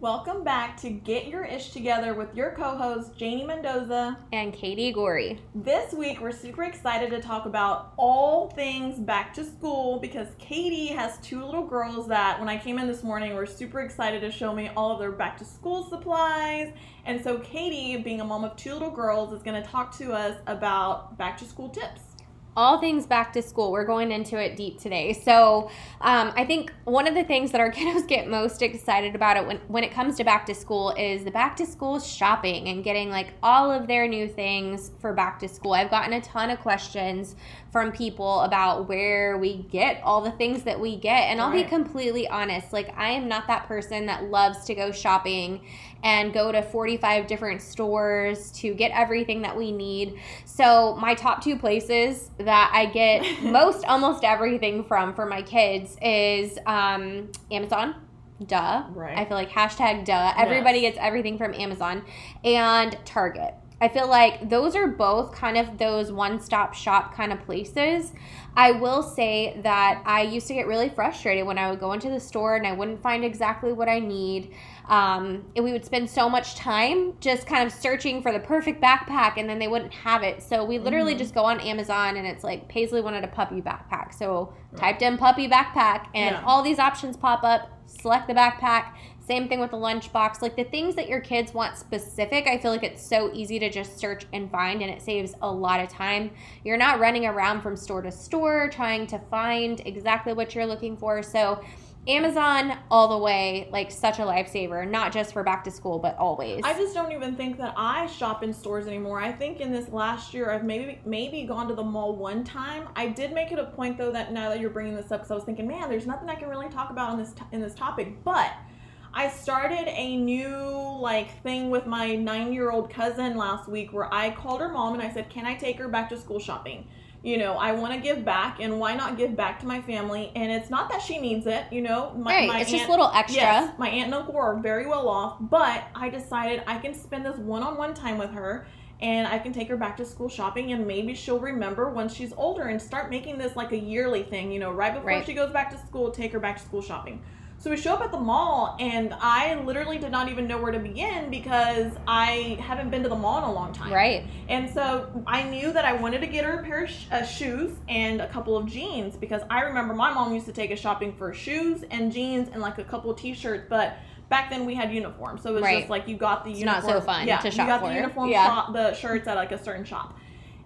Welcome back to Get Your Ish Together with your co hosts, Janie Mendoza and Katie Gorey. This week, we're super excited to talk about all things back to school because Katie has two little girls that, when I came in this morning, were super excited to show me all of their back to school supplies. And so, Katie, being a mom of two little girls, is going to talk to us about back to school tips all things back to school. We're going into it deep today. So, um, I think one of the things that our kiddos get most excited about it when, when it comes to back to school is the back to school shopping and getting like all of their new things for back to school. I've gotten a ton of questions from people about where we get all the things that we get. And I'll be completely honest, like, I am not that person that loves to go shopping and go to 45 different stores to get everything that we need. So, my top two places that I get most almost everything from for my kids is um, Amazon. Duh. Right. I feel like hashtag duh. Everybody yes. gets everything from Amazon and Target. I feel like those are both kind of those one stop shop kind of places. I will say that I used to get really frustrated when I would go into the store and I wouldn't find exactly what I need. Um, and we would spend so much time just kind of searching for the perfect backpack and then they wouldn't have it. So we literally mm-hmm. just go on Amazon and it's like Paisley wanted a puppy backpack. So right. typed in puppy backpack and yeah. all these options pop up. Select the backpack same thing with the lunchbox. Like the things that your kids want specific, I feel like it's so easy to just search and find, and it saves a lot of time. You're not running around from store to store trying to find exactly what you're looking for. So, Amazon all the way, like such a lifesaver, not just for back to school, but always. I just don't even think that I shop in stores anymore. I think in this last year, I've maybe maybe gone to the mall one time. I did make it a point though that now that you're bringing this up, because I was thinking, man, there's nothing I can really talk about on this t- in this topic, but I started a new like thing with my nine year old cousin last week where I called her mom and I said, Can I take her back to school shopping? You know, I want to give back, and why not give back to my family? And it's not that she needs it, you know. My, right, my it's aunt, just a little extra. Yes, my aunt and uncle are very well off, but I decided I can spend this one on one time with her and I can take her back to school shopping and maybe she'll remember when she's older and start making this like a yearly thing, you know, right before right. she goes back to school, take her back to school shopping. So we show up at the mall, and I literally did not even know where to begin because I haven't been to the mall in a long time. Right. And so I knew that I wanted to get her a pair of sh- uh, shoes and a couple of jeans because I remember my mom used to take us shopping for shoes and jeans and like a couple of t-shirts, but back then we had uniforms, so it was right. just like you got the it's uniform. Not so fun. Yeah, to shop you got for. the uniform yeah. shop, the shirts at like a certain shop.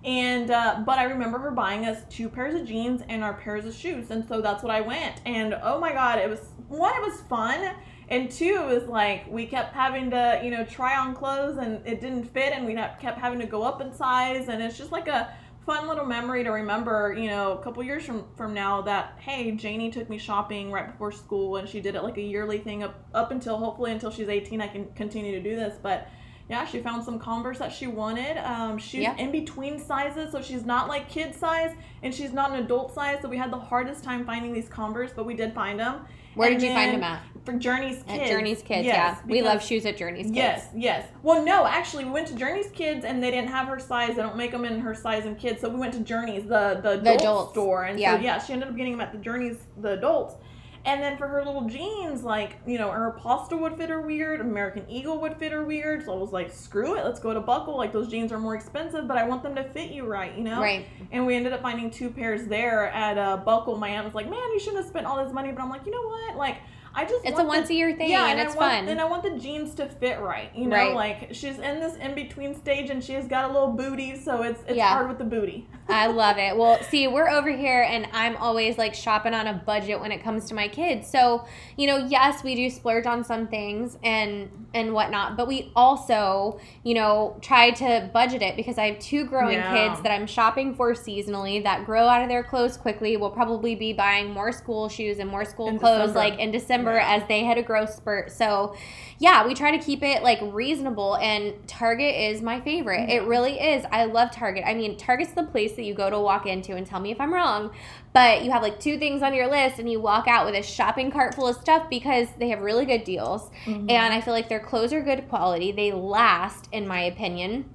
And uh, but I remember her buying us two pairs of jeans and our pairs of shoes, and so that's what I went. And oh my god, it was one, it was fun, and two, it was like we kept having to you know try on clothes and it didn't fit, and we kept having to go up in size, and it's just like a fun little memory to remember. You know, a couple years from from now that hey, Janie took me shopping right before school, and she did it like a yearly thing up up until hopefully until she's 18, I can continue to do this, but yeah, she found some Converse that she wanted. Um, she's yeah. in between sizes, so she's not like kid size and she's not an adult size. So we had the hardest time finding these Converse, but we did find them. Where and did you find them at? For Journeys Kids. At Journeys Kids, yes, yeah. We love shoes at Journeys Kids. Yes, yes. Well, no, actually, we went to Journeys Kids and they didn't have her size. They don't make them in her size and kids. So we went to Journeys, the the, the adult store, and yeah. so yeah, she ended up getting them at the Journeys, the adults. And then for her little jeans, like, you know, Aeropostale would fit her weird, American Eagle would fit her weird. So I was like, screw it, let's go to Buckle. Like, those jeans are more expensive, but I want them to fit you right, you know? Right. And we ended up finding two pairs there at uh, Buckle. My aunt was like, man, you shouldn't have spent all this money. But I'm like, you know what? Like, I just it's a once the, a year thing, yeah, and, and it's want, fun. And I want the jeans to fit right, you know, right. like she's in this in between stage, and she's got a little booty, so it's it's yeah. hard with the booty. I love it. Well, see, we're over here, and I'm always like shopping on a budget when it comes to my kids. So you know, yes, we do splurge on some things and and whatnot, but we also you know try to budget it because I have two growing yeah. kids that I'm shopping for seasonally that grow out of their clothes quickly. We'll probably be buying more school shoes and more school in clothes December. like in December yeah. as they head a growth spurt. So, yeah, we try to keep it like reasonable and Target is my favorite. It really is. I love Target. I mean, Target's the place that you go to walk into and tell me if I'm wrong, but you have like two things on your list and you walk out with a shopping cart full of stuff because they have really good deals mm-hmm. and I feel like their clothes are good quality. They last in my opinion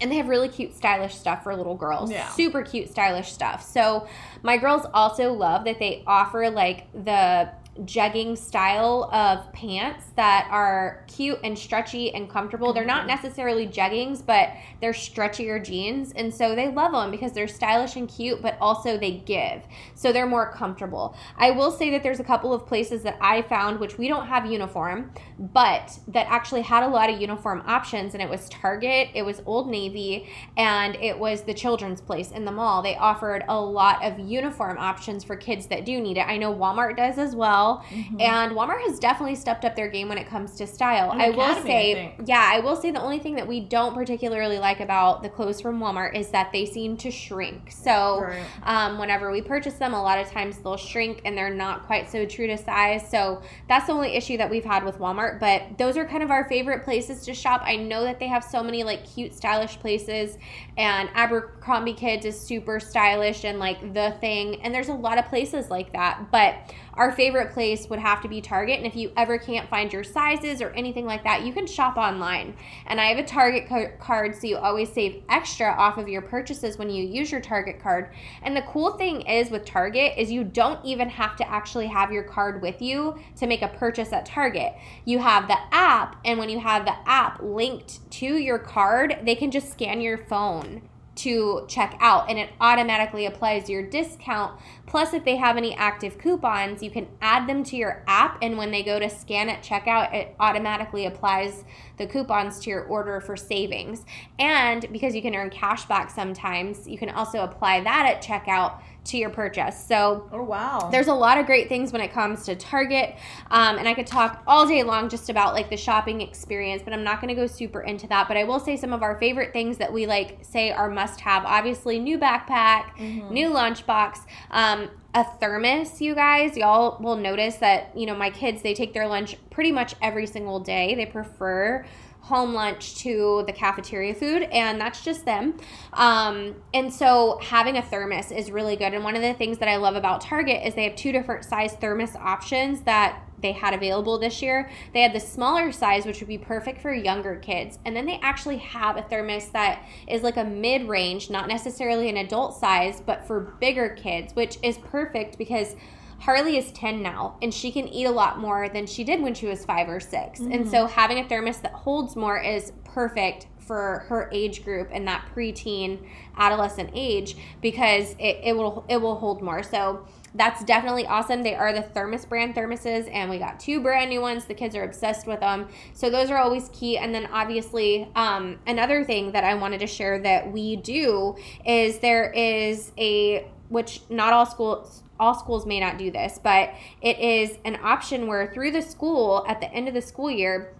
and they have really cute stylish stuff for little girls yeah. super cute stylish stuff so my girls also love that they offer like the jegging style of pants that are cute and stretchy and comfortable. They're not Mhm. necessarily jeggings, but they're stretchier jeans. And so they love them because they're stylish and cute, but also they give. So they're more comfortable. I will say that there's a couple of places that I found, which we don't have uniform, but that actually had a lot of uniform options. And it was Target, it was Old Navy, and it was the children's place in the mall. They offered a lot of uniform options for kids that do need it. I know Walmart does as well. Mhm. And Walmart has definitely stepped up their game when it comes to style. I will Academy, I say, think. yeah, I will say the only thing that we don't particularly like about the clothes from Walmart is that they seem to shrink. So, Right. um, whenever we purchase them, a lot of times they'll shrink and they're not quite so true to size. So that's the only issue that we've had with Walmart. But those are kind of our favorite places to shop. I know that they have so many like cute, stylish places, and Abercrombie Kids is super stylish and like the thing. And there's a lot of places like that. But our favorite place would have to be Target. And if you ever can't find your sizes or anything like that, you can shop online. And I have a Target ca- card, so you always save extra off of your purchases when you use your Target card. And the cool thing is with Target is you don't even have to actually have your card with you to make a purchase at Target. You have the app, and when you have the app linked to your card, they can just scan your phone to check out and it automatically applies your discount. Plus if they have any active coupons you can add them to your app and when they go to scan at checkout it automatically applies the coupons to your order for savings. And because you can earn cash back sometimes you can also apply that at checkout to your purchase so Oh wow. there's a lot of great things when it comes to Target, um, and I could talk all day long just about like the shopping experience, but I'm not going to go super into that. But I will say some of our favorite things that we like say are must have. Obviously, new backpack, Mhm. new lunchbox, um, a thermos. You guys, y'all will notice that you know my kids they take their lunch pretty much every single day. They prefer home lunch to the cafeteria food and that's just them. Um, and so having a thermos is really good. And one of the things that i love about target is they have two different size thermos options that they had available this year. They had the smaller size which would be perfect for younger kids and then they actually have a thermos that is like a mid-range not necessarily an adult size but for bigger kids which is perfect because Harley is 10 now, and she can eat a lot more than she did when she was five or 6 And so, having a thermos that holds more is perfect for her age group and that preteen adolescent age because it, it will it will hold more. So that's definitely awesome. They are the thermos brand thermoses and we got two brand new ones. The kids are obsessed with them so those are always key. And then obviously um, another thing that i wanted to share that we do is there is a which not all schools all schools may not do this, but it is an option where through the school at the end of the school year,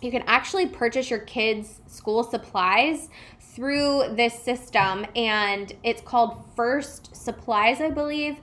you can actually purchase your kids' school supplies through this system and it's called First Supplies, I believe.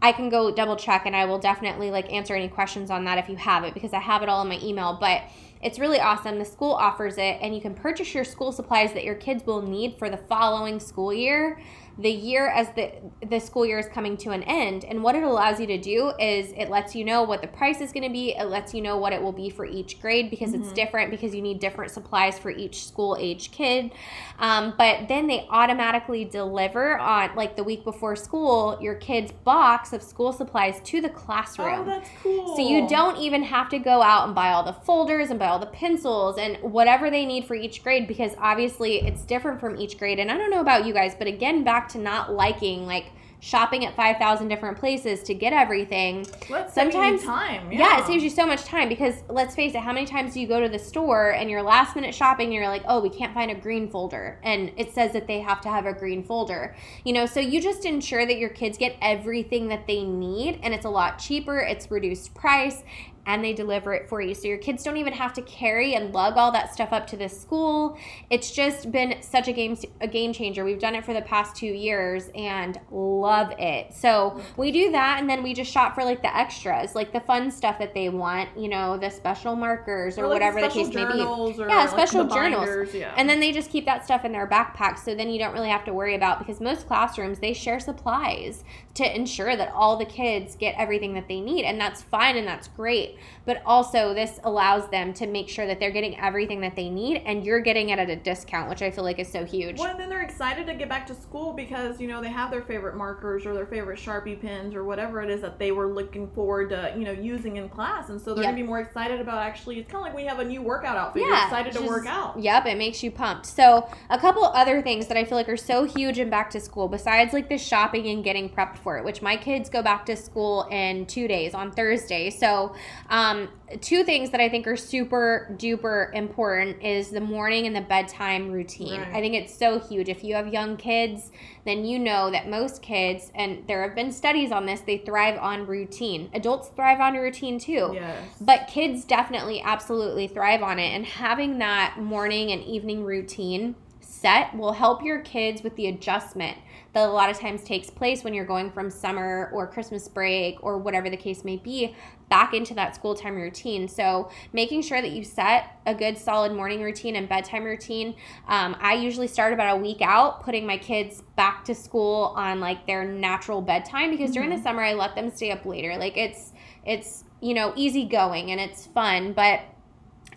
I can go double check and I will definitely like answer any questions on that if you have it because I have it all in my email, but it's really awesome. The school offers it and you can purchase your school supplies that your kids will need for the following school year the year as the the school year is coming to an end. And what it allows you to do is it lets you know what the price is going to be. It lets you know what it will be for each grade because it's different because you need different supplies for each school age kid. Um, but then they automatically deliver on like the week before school your kid's box of school supplies to the classroom. Oh, that's cool. so you don't even have to go out and buy all the folders and buy all the pencils and whatever they need for each grade because obviously it's different from each grade. And I don't know about you guys, but again, back to not liking like shopping at 5,000 different places to get everything. Let's sometimes- time. Yeah. it saves you so much time because let's face it, how many times do you go to the store and you're last minute shopping and you're like, oh, we can't find a green folder. And it says that they have to have a green folder. You know, so you just ensure that your kids get everything that they need and it's a lot cheaper, it's reduced price. And they deliver it for you. So your kids don't even have to carry and lug all that stuff up to the school. It's just been such a game a game changer. We've done it for the past two years and love it. So we do that and then we just shop for like the extras, like the fun stuff that they want, you know, the special markers or, Or, like, whatever the special case may be. Yeah, special the journals. binders, Yeah. And then they just keep that stuff in their backpack. So then you don't really have to worry about because most classrooms they share supplies to ensure that all the kids get everything that they need. And that's fine and that's great. But also this allows them to make sure that they're getting everything that they need and you're getting it at a discount, which I feel like is so huge. Well, and then they're excited to get back to school because you know they have their favorite markers or their favorite Sharpie pens or whatever it is that they were looking forward to, you know, using in class. And so they're Yep. gonna be more excited about actually. It's kind of like we have a new workout outfit. You're Yeah, excited to work out. Yep, it makes you pumped. So, a couple other things that I feel like are so huge in back to school, besides like the shopping and getting prepped for it, which my kids go back to school in two days on Thursday. So, um, two things that I think are super duper important is the morning and the bedtime routine. Right. I think it's so huge. If you have young kids, then you know that most kids, and there have been studies on this, they thrive on routine. Adults thrive on routine too. Yes. But kids definitely absolutely thrive on it. And having that morning and evening routine set will help your kids with the adjustment that a lot of times takes place when you're going from summer or Christmas break or whatever the case may be back into that school time routine. So, making sure that you set a good solid morning routine and bedtime routine. Um, I usually start about a week out putting my kids back to school on like their natural bedtime because during the summer I let them stay up later. Like it's it's you know easy going and it's fun, but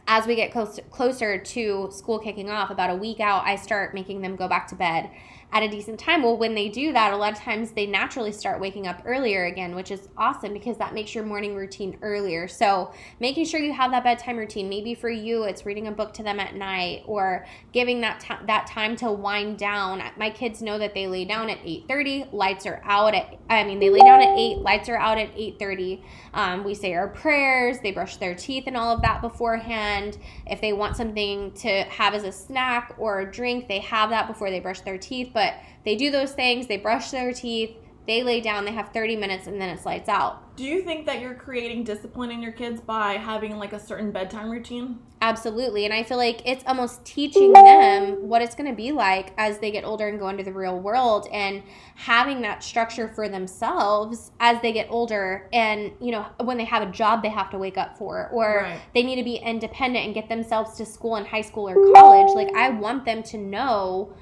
as we get close closer to school kicking off, about a week out, I start making them go back to bed at a decent time. Well, when they do that, a lot of times they naturally start waking up earlier again, which is awesome because that makes your morning routine earlier. So, making sure you have that bedtime routine. Maybe for you, it's reading a book to them at night or giving that ti that time to wind down. My kids know that they lay down at 8:30, lights are out at I mean, they lay down at 8, lights are out at 8:30. Um, we say our prayers, they brush their teeth and all of that beforehand. If they want something to have as a snack or a drink, they have that before they brush their teeth. But they do those things, they brush their teeth, they lay down, they have 30 minutes, and then it's lights out. Do you think that you're creating discipline in your kids by having like a certain bedtime routine? Absolutely. And I feel like it's almost teaching them what it's going to be like as they get older and go into the real world and having that structure for themselves as they get older. And, you know, when they have a job they have to wake up for, or Right. they need to be independent and get themselves to school in high school or college. Like, I want them to know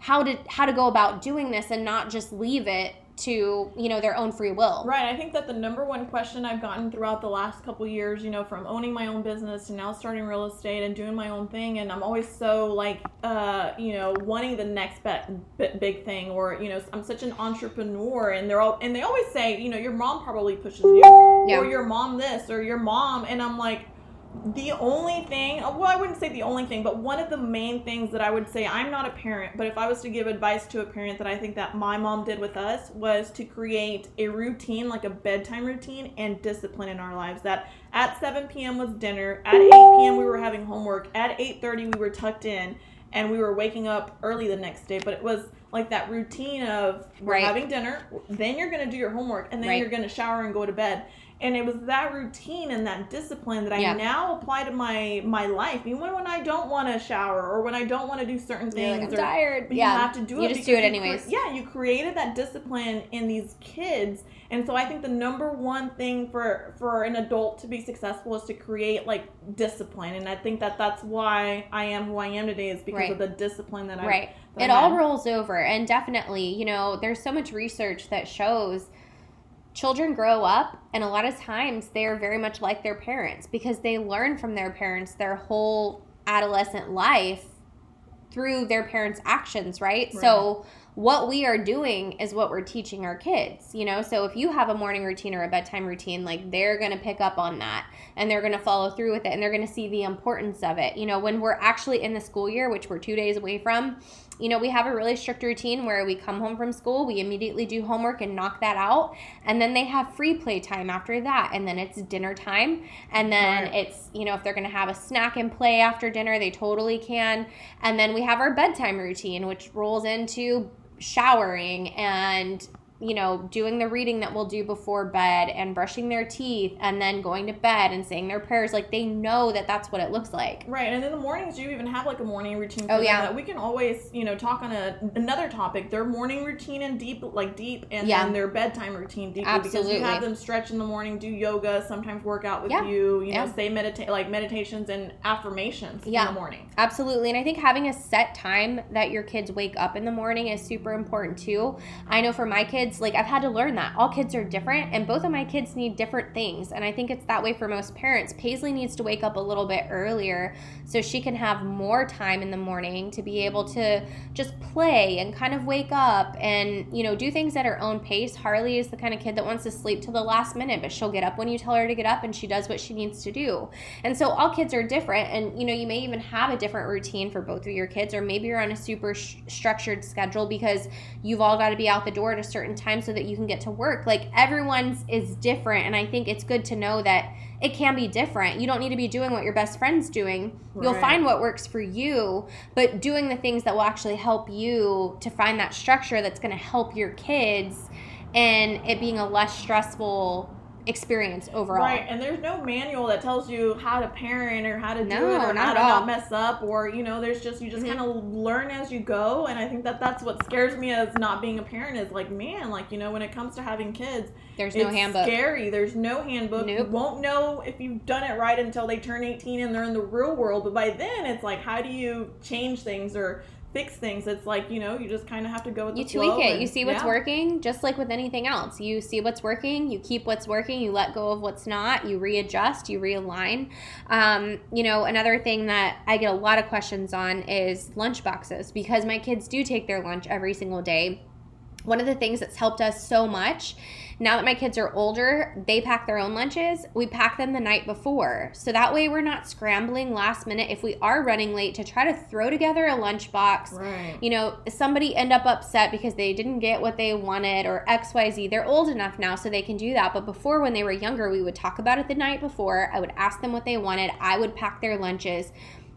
how to how to go about doing this and not just leave it to you know their own free will Right. I think that the number one question I've gotten throughout the last couple years, you know, from owning my own business to now starting real estate and doing my own thing, and I'm always so like, uh, you know, wanting the next bet, b- big thing, or you know, I'm such an entrepreneur, and they're all, and they always say, you know, your mom probably pushes you, Yeah. or your mom this, or your mom, and I'm like. The only thing, well, I wouldn't say the only thing, but one of the main things that I would say, I'm not a parent, but if I was to give advice to a parent that I think that my mom did with us was to create a routine, like a bedtime routine and discipline in our lives. That at 7 p.m. was dinner, at 8 p.m. we were having homework, at 8:30 we were tucked in, and we were waking up early the next day. But it was like that routine of we're Right. having dinner, then you're gonna do your homework, and then Right. you're gonna shower and go to bed and it was that routine and that discipline that I Yeah. now apply to my my life, even when I don't want to shower or when I don't want to do certain You're things. like, I'm or, tired. but yeah. you have to do You it. just do it you anyways. yeah, you created that discipline in these kids, and so I think the number one thing for for an adult to be successful is to create like discipline, and I think that that's why I am who I am today is because Right. of the discipline that I Right. that It I all rolls over. And definitely, you know, there's so much research that shows children grow up, and a lot of times they're very much like their parents because they learn from their parents their whole adolescent life through their parents' actions, right? So, what we are doing is what we're teaching our kids, you know? So, if you have a morning routine or a bedtime routine, like they're going to pick up on that and they're going to follow through with it and they're going to see the importance of it. You know, when we're actually in the school year, which we're two days away from, you know, we have a really strict routine where we come home from school, we immediately do homework and knock that out, and then they have free play time after that, and then it's dinner time, and then Right. it's, you know, if they're gonna have a snack and play after dinner, they totally can, and then we have our bedtime routine, which rolls into showering and you know, doing the reading that we'll do before bed and brushing their teeth and then going to bed and saying their prayers. Like they know that that's what it looks like. Right, and in the mornings, you even have like a morning routine. Oh, for Oh, yeah. that we can always, you know, talk on a another topic. Their morning routine and deep, like deep, and Yeah. then their bedtime routine deep. Because you have them stretch in the morning, do yoga, sometimes work out with Yeah. you. You know, Yeah. say meditate, like meditations and affirmations Yeah. in the morning. Absolutely. And I think having a set time that your kids wake up in the morning is super important too. I know for my kids, kids like I've had to learn that all kids are different and both of my kids need different things and I think it's that way for most parents. Paisley needs to wake up a little bit earlier so she can have more time in the morning to be able to just play and kind of wake up and you know do things at her own pace. Harley is the kind of kid that wants to sleep till the last minute but she'll get up when you tell her to get up and she does what she needs to do. And so all kids are different and you know you may even have a different routine for both of your kids or maybe you're on a super sh- structured schedule because you've all got to be out the door at a certain time so that you can get to work. Like everyone's is different and I think it's good to know that it can be different. You don't need to be doing what your best friend's doing. Right. You'll find what works for you, but doing the things that will actually help you to find that structure that's going to help your kids and it being a less stressful experience overall. Right, and there's no manual that tells you how to parent or how to no, do it or how to all. not mess up or you know, there's just you just mm-hmm. kind of learn as you go, and I think that that's what scares me as not being a parent is like, man, like you know, when it comes to having kids, there's no handbook. Scary. There's no handbook. Nope. You won't know if you've done it right until they turn 18 and they're in the real world. But by then, it's like, how do you change things or fix things. It's like you know, you just kind of have to go with you the flow. You tweak it. And, you see what's yeah. working, just like with anything else. You see what's working, you keep what's working, you let go of what's not, you readjust, you realign. Um, you know, another thing that I get a lot of questions on is lunch boxes because my kids do take their lunch every single day. One of the things that's helped us so much now that my kids are older, they pack their own lunches. We pack them the night before. So that way we're not scrambling last minute if we are running late to try to throw together a lunchbox. Right. You know, somebody end up upset because they didn't get what they wanted or XYZ. They're old enough now so they can do that. But before when they were younger, we would talk about it the night before. I would ask them what they wanted. I would pack their lunches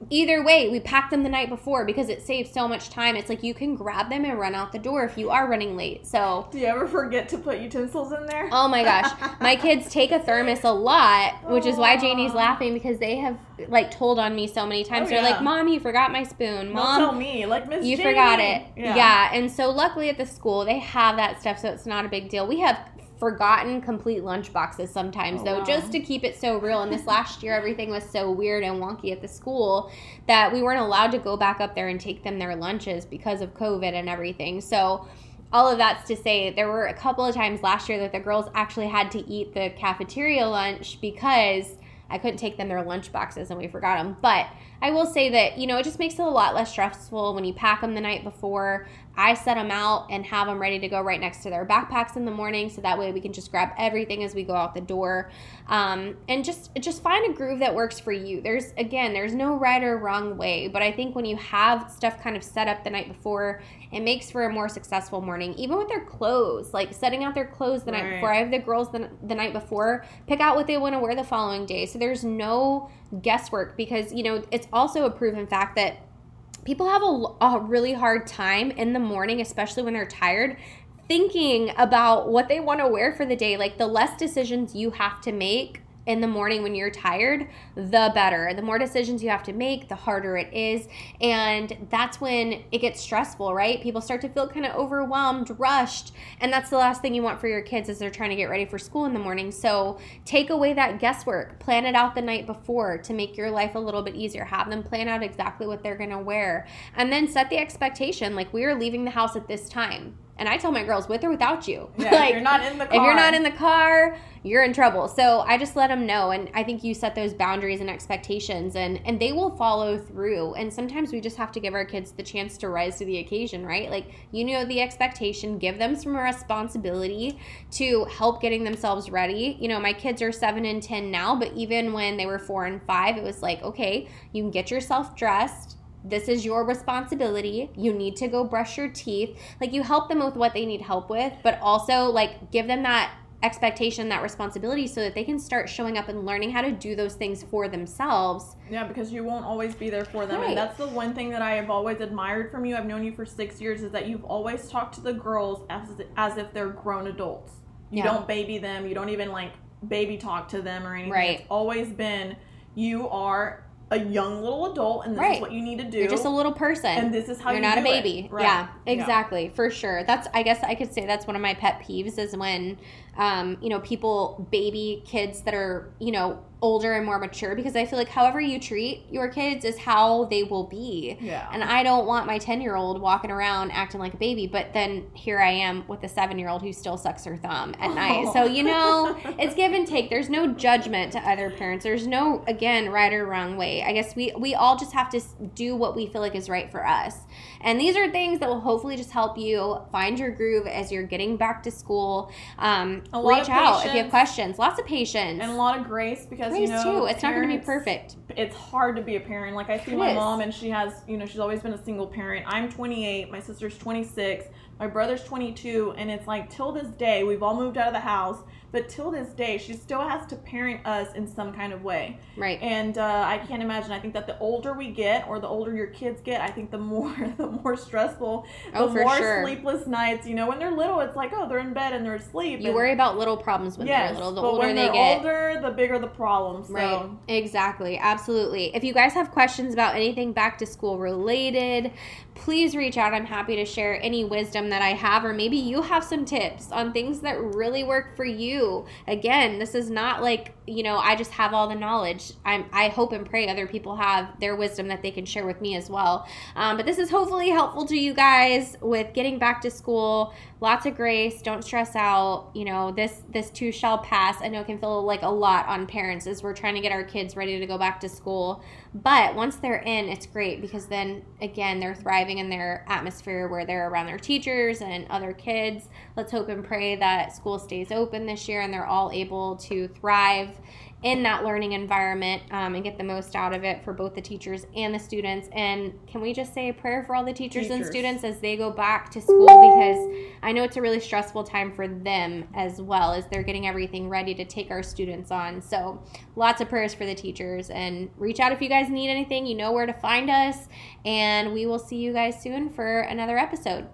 either way, we pack them the night before because it saves so much time. It's like you can grab them and run out the door if you are running late. So, do you ever forget to put utensils in there? Oh my gosh. my kids take a thermos a lot, which is why Janie's laughing because they have like told on me so many oh, times. Oh, They're yeah. like, "Mom, you forgot my spoon." Mom, Don't tell me, like Miss You Janie. forgot it. Yeah. yeah. And so luckily at the school, they have that stuff so it's not a big deal. We have forgotten complete lunch boxes sometimes oh, though wow. just to keep it so real and this last year everything was so weird and wonky at the school that we weren't allowed to go back up there and take them their lunches because of covid and everything so all of that's to say there were a couple of times last year that the girls actually had to eat the cafeteria lunch because I couldn't take them their lunch boxes and we forgot them. But I will say that, you know, it just makes it a lot less stressful when you pack them the night before. I set them out and have them ready to go right next to their backpacks in the morning, so that way we can just grab everything as we go out the door, um, and just just find a groove that works for you. There's again, there's no right or wrong way, but I think when you have stuff kind of set up the night before, it makes for a more successful morning. Even with their clothes, like setting out their clothes the right. night before. I have the girls the, the night before pick out what they want to wear the following day, so there's no guesswork because you know it's also a proven fact that people have a, a really hard time in the morning, especially when they're tired, thinking about what they want to wear for the day. Like the less decisions you have to make in the morning when you're tired, the better. The more decisions you have to make, the harder it is. And that's when it gets stressful, right? People start to feel kind of overwhelmed, rushed. And that's the last thing you want for your kids as they're trying to get ready for school in the morning. So take away that guesswork. Plan it out the night before to make your life a little bit easier. Have them plan out exactly what they're going to wear. And then set the expectation like we are leaving the house at this time and I tell my girls with or without you. Yeah, like, if you're not in the car. If you're not in the car, you're in trouble. So I just let them know and I think you set those boundaries and expectations and and they will follow through. And sometimes we just have to give our kids the chance to rise to the occasion, right? Like you know the expectation, give them some responsibility to help getting themselves ready. You know, my kids are 7 and 10 now, but even when they were 4 and 5, it was like, okay, you can get yourself dressed this is your responsibility. You need to go brush your teeth. Like you help them with what they need help with, but also like give them that expectation, that responsibility so that they can start showing up and learning how to do those things for themselves. Yeah, because you won't always be there for them. Right. And that's the one thing that I have always admired from you. I've known you for 6 years is that you've always talked to the girls as as if they're grown adults. You yeah. don't baby them, you don't even like baby talk to them or anything. Right. It's always been you are a young little adult and this right. is what you need to do. You're just a little person. And this is how you're you not a baby. Right. Yeah, exactly. Yeah. For sure. That's I guess I could say that's one of my pet peeves is when um, you know, people baby kids that are, you know, older and more mature because I feel like however you treat your kids is how they will be. Yeah. And I don't want my 10 year old walking around acting like a baby, but then here I am with a seven year old who still sucks her thumb at night. So, you know, it's give and take. There's no judgment to other parents. There's no, again, right or wrong way. I guess we, we all just have to do what we feel like is right for us. And these are things that will hopefully just help you find your groove as you're getting back to school. Um, A lot reach out if you have questions. Lots of patience. and a lot of grace because Grace you know too. It's not going to be perfect. It's hard to be a parent. Like I see It my is. mom, and she has, you know, she's always been a single parent. I'm 28. My sister's 26. My brother's 22, and it's like till this day we've all moved out of the house, but till this day she still has to parent us in some kind of way. Right. And uh, I can't imagine. I think that the older we get, or the older your kids get, I think the more the more stressful, the Oh, for more sure. sleepless nights. You know, when they're little, it's like oh, they're in bed and they're asleep. You and- worry about little problems when yes, they're little. The but older when they they're get. older, the bigger the problem. So. Right. Exactly. Absolutely. If you guys have questions about anything back to school related, please reach out. I'm happy to share any wisdom that I have, or maybe you have some tips on things that really work for you. Again, this is not like, you know, I just have all the knowledge. I'm, I hope and pray other people have their wisdom that they can share with me as well. Um, but this is hopefully helpful to you guys with getting back to school. Lots of grace. Don't stress out. You know, this this too shall pass. I know it can feel like a lot on parents as we're trying to get our kids ready to go back to school. But once they're in, it's great because then again they're thriving in their atmosphere where they're around their teachers and other kids. Let's hope and pray that school stays open this year and they're all able to thrive in that learning environment um, and get the most out of it for both the teachers and the students. And can we just say a prayer for all the teachers, and students as they go back to school? Because I know it's a really stressful time for them as well as they're getting everything ready to take our students on. So lots of prayers for the teachers and reach out if you guys need anything. You know where to find us. And we will see you guys soon for another episode.